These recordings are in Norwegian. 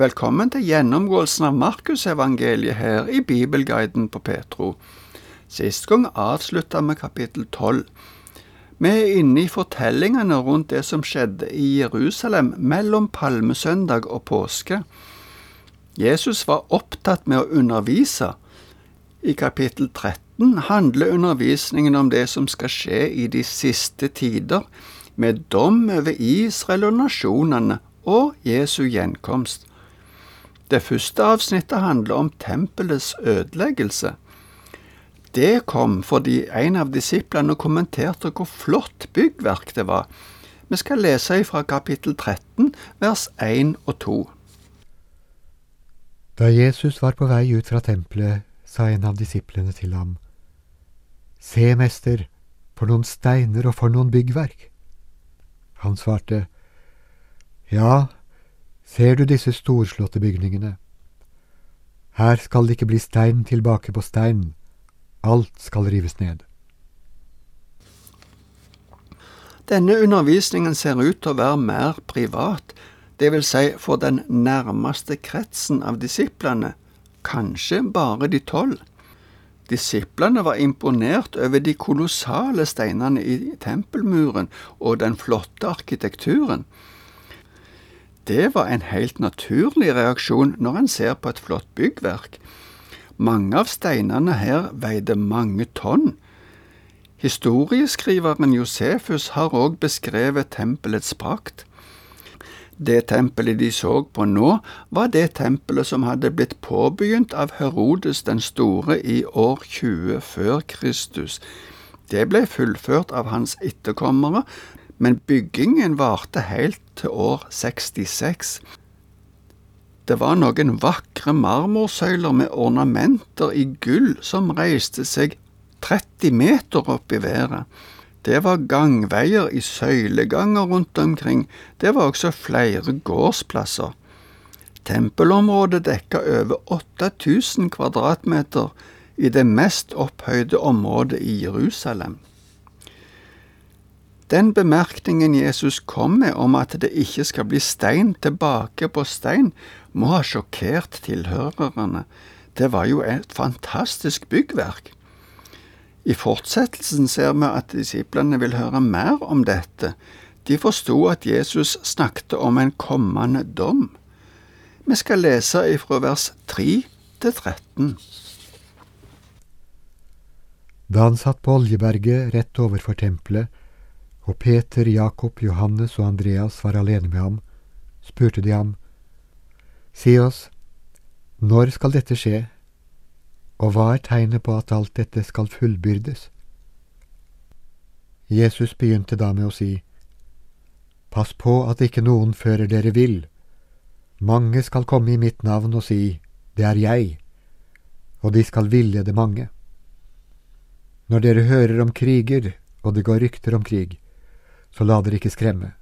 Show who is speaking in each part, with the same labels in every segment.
Speaker 1: Velkommen til gjennomgåelsen av Markusevangeliet her i Bibelguiden på Petro. Sist gang avslutta vi kapittel tolv. Vi er inne i fortellingene rundt det som skjedde i Jerusalem mellom palmesøndag og påske. Jesus var opptatt med å undervise. I kapittel 13 handler undervisningen om det som skal skje i de siste tider, med dom over Israel og nasjonene og Jesu gjenkomst. Det første avsnittet handler om tempelets ødeleggelse. Det kom fordi en av disiplene kommenterte hvor flott byggverk det var. Vi skal lese fra kapittel 13, vers 1 og 2.
Speaker 2: Da Jesus var på vei ut fra tempelet, sa en av disiplene til ham, Se, mester, for noen steiner og for noen byggverk. Han svarte, Ja, Ser du disse storslåtte bygningene? Her skal det ikke bli stein tilbake på stein, alt skal rives ned.
Speaker 1: Denne undervisningen ser ut til å være mer privat, vil si for den nærmeste kretsen av disiplene, kanskje bare de tolv. Disiplene var imponert over de kolossale steinene i tempelmuren og den flotte arkitekturen. Det var en helt naturlig reaksjon når en ser på et flott byggverk. Mange av steinene her veide mange tonn. Historieskriveren Josefus har òg beskrevet tempelets prakt. Det tempelet de så på nå, var det tempelet som hadde blitt påbegynt av Herodes den store i år 20 før Kristus. Det ble fullført av hans etterkommere men byggingen varte helt til år 66. Det var noen vakre marmorsøyler med ornamenter i gull som reiste seg 30 meter opp i været. Det var gangveier i søyleganger rundt omkring, det var også flere gårdsplasser. Tempelområdet dekka over 8000 kvadratmeter i det mest opphøyde området i Jerusalem. Den bemerkningen Jesus kom med om at det ikke skal bli stein tilbake på stein, må ha sjokkert tilhørerne. Det var jo et fantastisk byggverk. I fortsettelsen ser vi at disiplene vil høre mer om dette. De forsto at Jesus snakket om en kommende dom. Vi skal lese ifra vers 3 til 13.
Speaker 2: Da han satt på Oljeberget rett overfor tempelet, og Peter, Jakob, Johannes og Andreas var alene med ham, spurte de ham, Si oss, når skal dette skje, og hva er tegnet på at alt dette skal fullbyrdes? Jesus begynte da med å si, Pass på at ikke noen fører dere vill. Mange skal komme i mitt navn og si, Det er jeg, og de skal villede mange. Når dere hører om kriger, og det går rykter om krig, så la dere ikke skremme.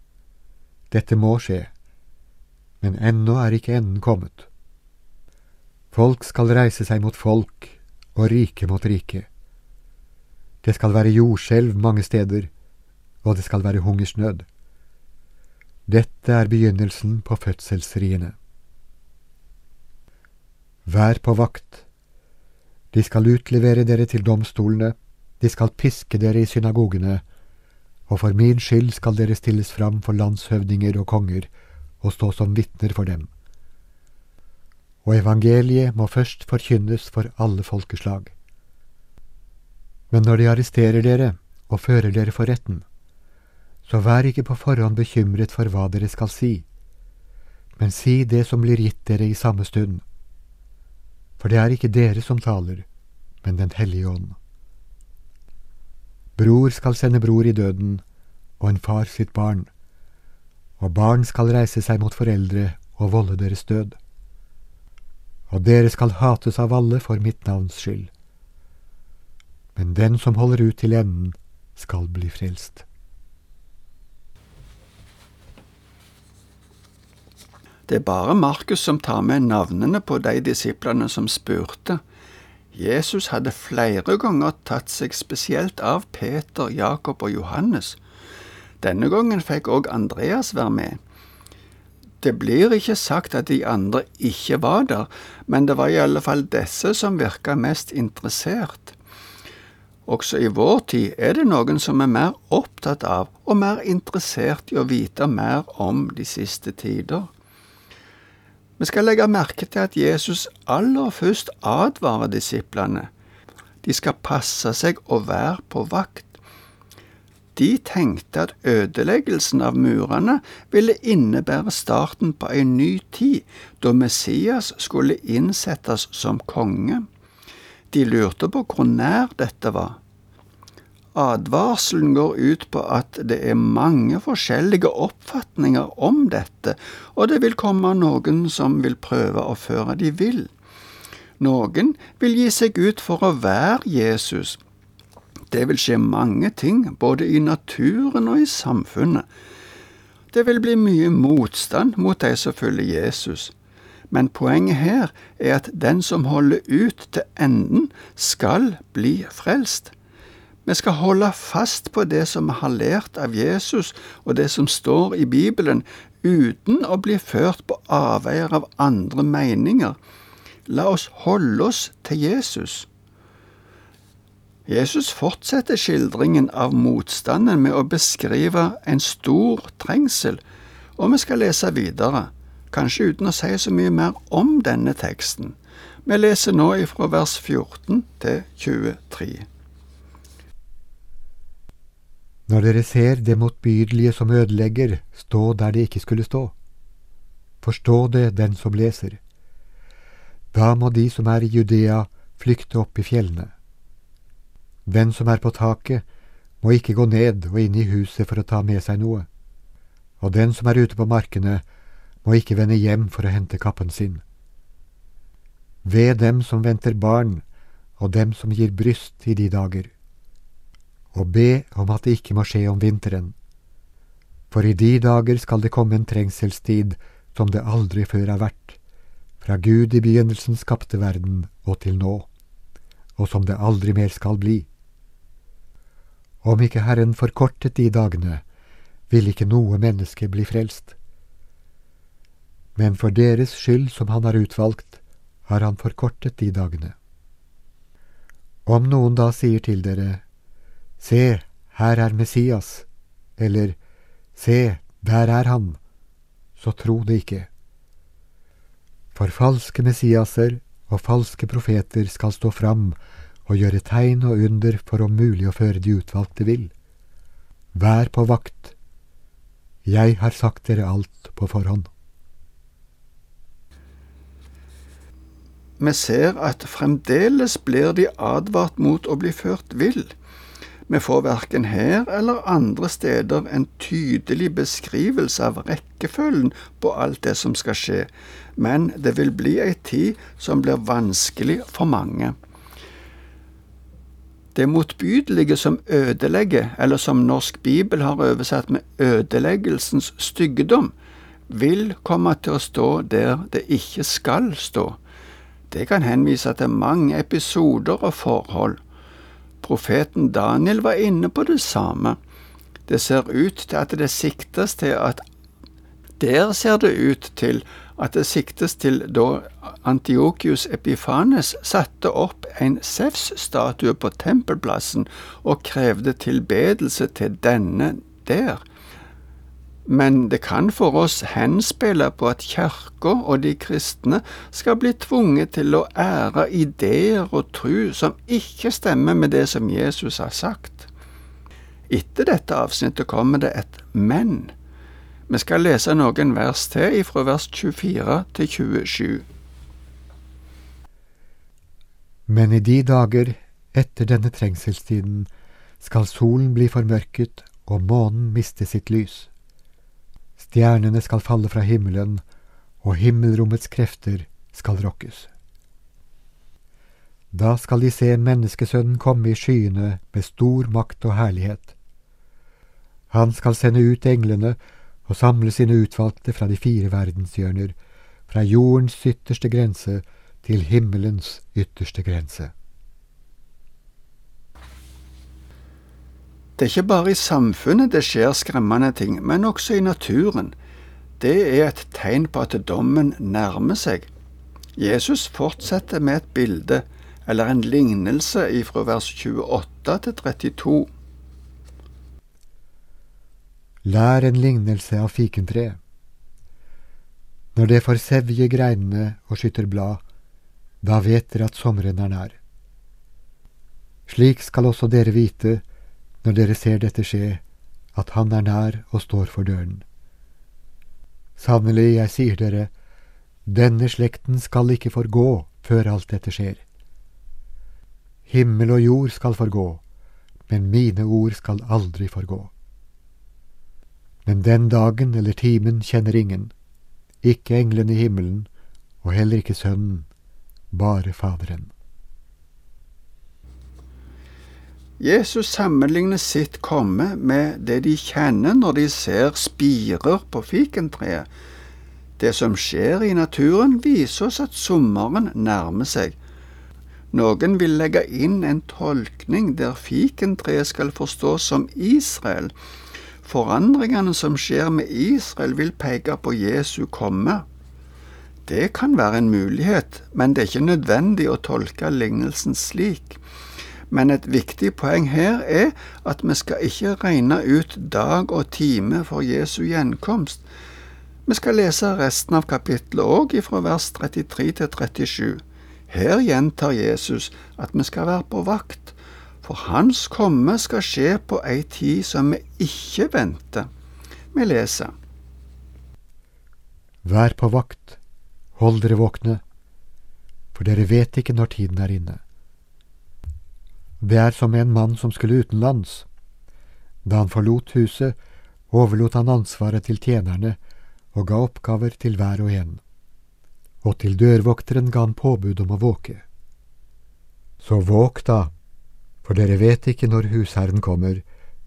Speaker 2: Dette må skje, men ennå er ikke enden kommet. Folk skal reise seg mot folk, og rike mot rike. Det skal være jordskjelv mange steder, og det skal være hungersnød. Dette er begynnelsen på fødselsriene. Vær på vakt. De skal utlevere dere til domstolene, de skal piske dere i synagogene, og for min skyld skal dere stilles fram for landshøvdinger og konger og stå som vitner for dem. Og evangeliet må først forkynnes for alle folkeslag. Men når de arresterer dere og fører dere for retten, så vær ikke på forhånd bekymret for hva dere skal si, men si det som blir gitt dere i samme stund. For det er ikke dere som taler, men Den hellige ånd. Bror skal sende bror i døden, og en far sitt barn, og barn skal reise seg mot foreldre og volde deres død. Og dere skal hates av alle for mitt navns skyld. Men den som holder ut til enden, skal bli frelst.
Speaker 1: Det er bare Markus som tar med navnene på de disiplene som spurte. Jesus hadde flere ganger tatt seg spesielt av Peter, Jakob og Johannes. Denne gangen fikk òg Andreas være med. Det blir ikke sagt at de andre ikke var der, men det var i alle fall disse som virka mest interessert. Også i vår tid er det noen som er mer opptatt av og mer interessert i å vite mer om de siste tider. Vi skal legge merke til at Jesus aller først advarer disiplene. De skal passe seg og være på vakt. De tenkte at ødeleggelsen av murene ville innebære starten på en ny tid, da Messias skulle innsettes som konge. De lurte på hvor nær dette var. Advarselen går ut på at det er mange forskjellige oppfatninger om dette, og det vil komme noen som vil prøve å føre de vill. Noen vil gi seg ut for å være Jesus, det vil skje mange ting, både i naturen og i samfunnet. Det vil bli mye motstand mot de som følger Jesus, men poenget her er at den som holder ut til enden, skal bli frelst. Vi skal holde fast på det som vi har lært av Jesus og det som står i Bibelen, uten å bli ført på avveier av andre meninger. La oss holde oss til Jesus. Jesus fortsetter skildringen av motstanden med å beskrive en stor trengsel, og vi skal lese videre, kanskje uten å si så mye mer om denne teksten. Vi leser nå ifra vers 14 til 23.
Speaker 2: Når dere ser det motbydelige som ødelegger, stå der det ikke skulle stå. Forstå det den som leser. Da må de som er i Judea, flykte opp i fjellene. Den som er på taket, må ikke gå ned og inn i huset for å ta med seg noe, og den som er ute på markene, må ikke vende hjem for å hente kappen sin. Ved dem som venter barn, og dem som gir bryst i de dager, og be om at det ikke må skje om vinteren, for i de dager skal det komme en trengselstid som det aldri før har vært, fra Gud i begynnelsen skapte verden og til nå, og som det aldri mer skal bli. Om ikke Herren forkortet de dagene, vil ikke noe menneske bli frelst. Men for deres skyld som han har utvalgt, har han forkortet de dagene. Om noen da sier til dere, Se, her er Messias, eller Se, der er han, så tro det ikke. For falske Messiaser og falske profeter skal stå fram og gjøre tegn og under for om mulig å føre de utvalgte vill. Vær på vakt. Jeg har sagt dere alt på forhånd.
Speaker 1: Vi ser at fremdeles blir de advart mot å bli ført vill. Vi får verken her eller andre steder en tydelig beskrivelse av rekkefølgen på alt det som skal skje, men det vil bli ei tid som blir vanskelig for mange. Det motbydelige som ødelegger, eller som Norsk Bibel har oversatt med ødeleggelsens styggedom, vil komme til å stå der det ikke skal stå. Det kan henvise til mange episoder og forhold. Profeten Daniel var inne på det samme. Det ser ut til at det siktes til at Der ser det ut til at det siktes til da Antiokius Epifanes satte opp en Sefs-statue på tempelplassen og krevde tilbedelse til denne der. Men det kan for oss henspille på at kirka og de kristne skal bli tvunget til å ære ideer og tru som ikke stemmer med det som Jesus har sagt. Etter dette avsnittet kommer det et men. Vi skal lese noen vers til ifra vers 24 til 27.
Speaker 2: Men i de dager etter denne trengselstiden skal solen bli formørket og månen miste sitt lys. Stjernene skal falle fra himmelen, og himmelrommets krefter skal rokkes. Da skal de se Menneskesønnen komme i skyene med stor makt og herlighet. Han skal sende ut englene og samle sine utvalgte fra de fire verdenshjørner, fra jordens ytterste grense til himmelens ytterste grense.
Speaker 1: Det er ikke bare i samfunnet det skjer skremmende ting, men også i naturen. det er et tegn på at dommen nærmer seg. Jesus fortsetter med et bilde, eller en lignelse, fra vers 28 til 32.
Speaker 2: Lær en lignelse av fikentreet. Når det får sevje greinene og skytter blad, da vet dere at sommeren er nær. Slik skal også dere vite, når dere ser dette skje, at Han er nær og står for døren. Sannelig, jeg sier dere, denne slekten skal ikke forgå før alt dette skjer. Himmel og jord skal forgå, men mine ord skal aldri forgå. Men den dagen eller timen kjenner ingen, ikke englene i himmelen, og heller ikke Sønnen, bare Faderen.
Speaker 1: Jesus sammenligner sitt komme med det de kjenner når de ser spirer på fikentreet. Det som skjer i naturen, viser oss at sommeren nærmer seg. Noen vil legge inn en tolkning der fikentreet skal forstås som Israel. Forandringene som skjer med Israel, vil peke på Jesu komme. Det kan være en mulighet, men det er ikke nødvendig å tolke lignelsen slik. Men et viktig poeng her er at vi skal ikke regne ut dag og time for Jesu gjenkomst. Vi skal lese resten av kapittelet òg, fra vers 33 til 37. Her gjentar Jesus at vi skal være på vakt, for Hans komme skal skje på ei tid som vi ikke venter. Vi leser.
Speaker 2: Vær på vakt, hold dere våkne, for dere vet ikke når tiden er inne. Det er som en mann som skulle utenlands. Da han forlot huset, overlot han ansvaret til tjenerne og ga oppgaver til hver og en. Og til dørvokteren ga han påbud om å våke. Så våk da, for dere vet ikke når husherren kommer,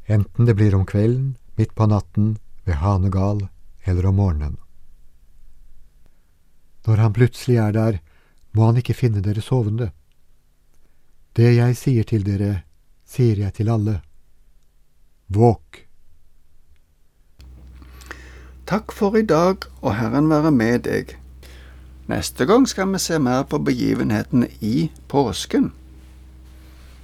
Speaker 2: enten det blir om kvelden, midt på natten, ved hanegal eller om morgenen. Når han plutselig er der, må han ikke finne dere sovende. Det jeg sier til dere, sier jeg til alle. Våk!
Speaker 1: Takk for i dag, og Herren være med deg. Neste gang skal vi se mer på begivenhetene i påsken.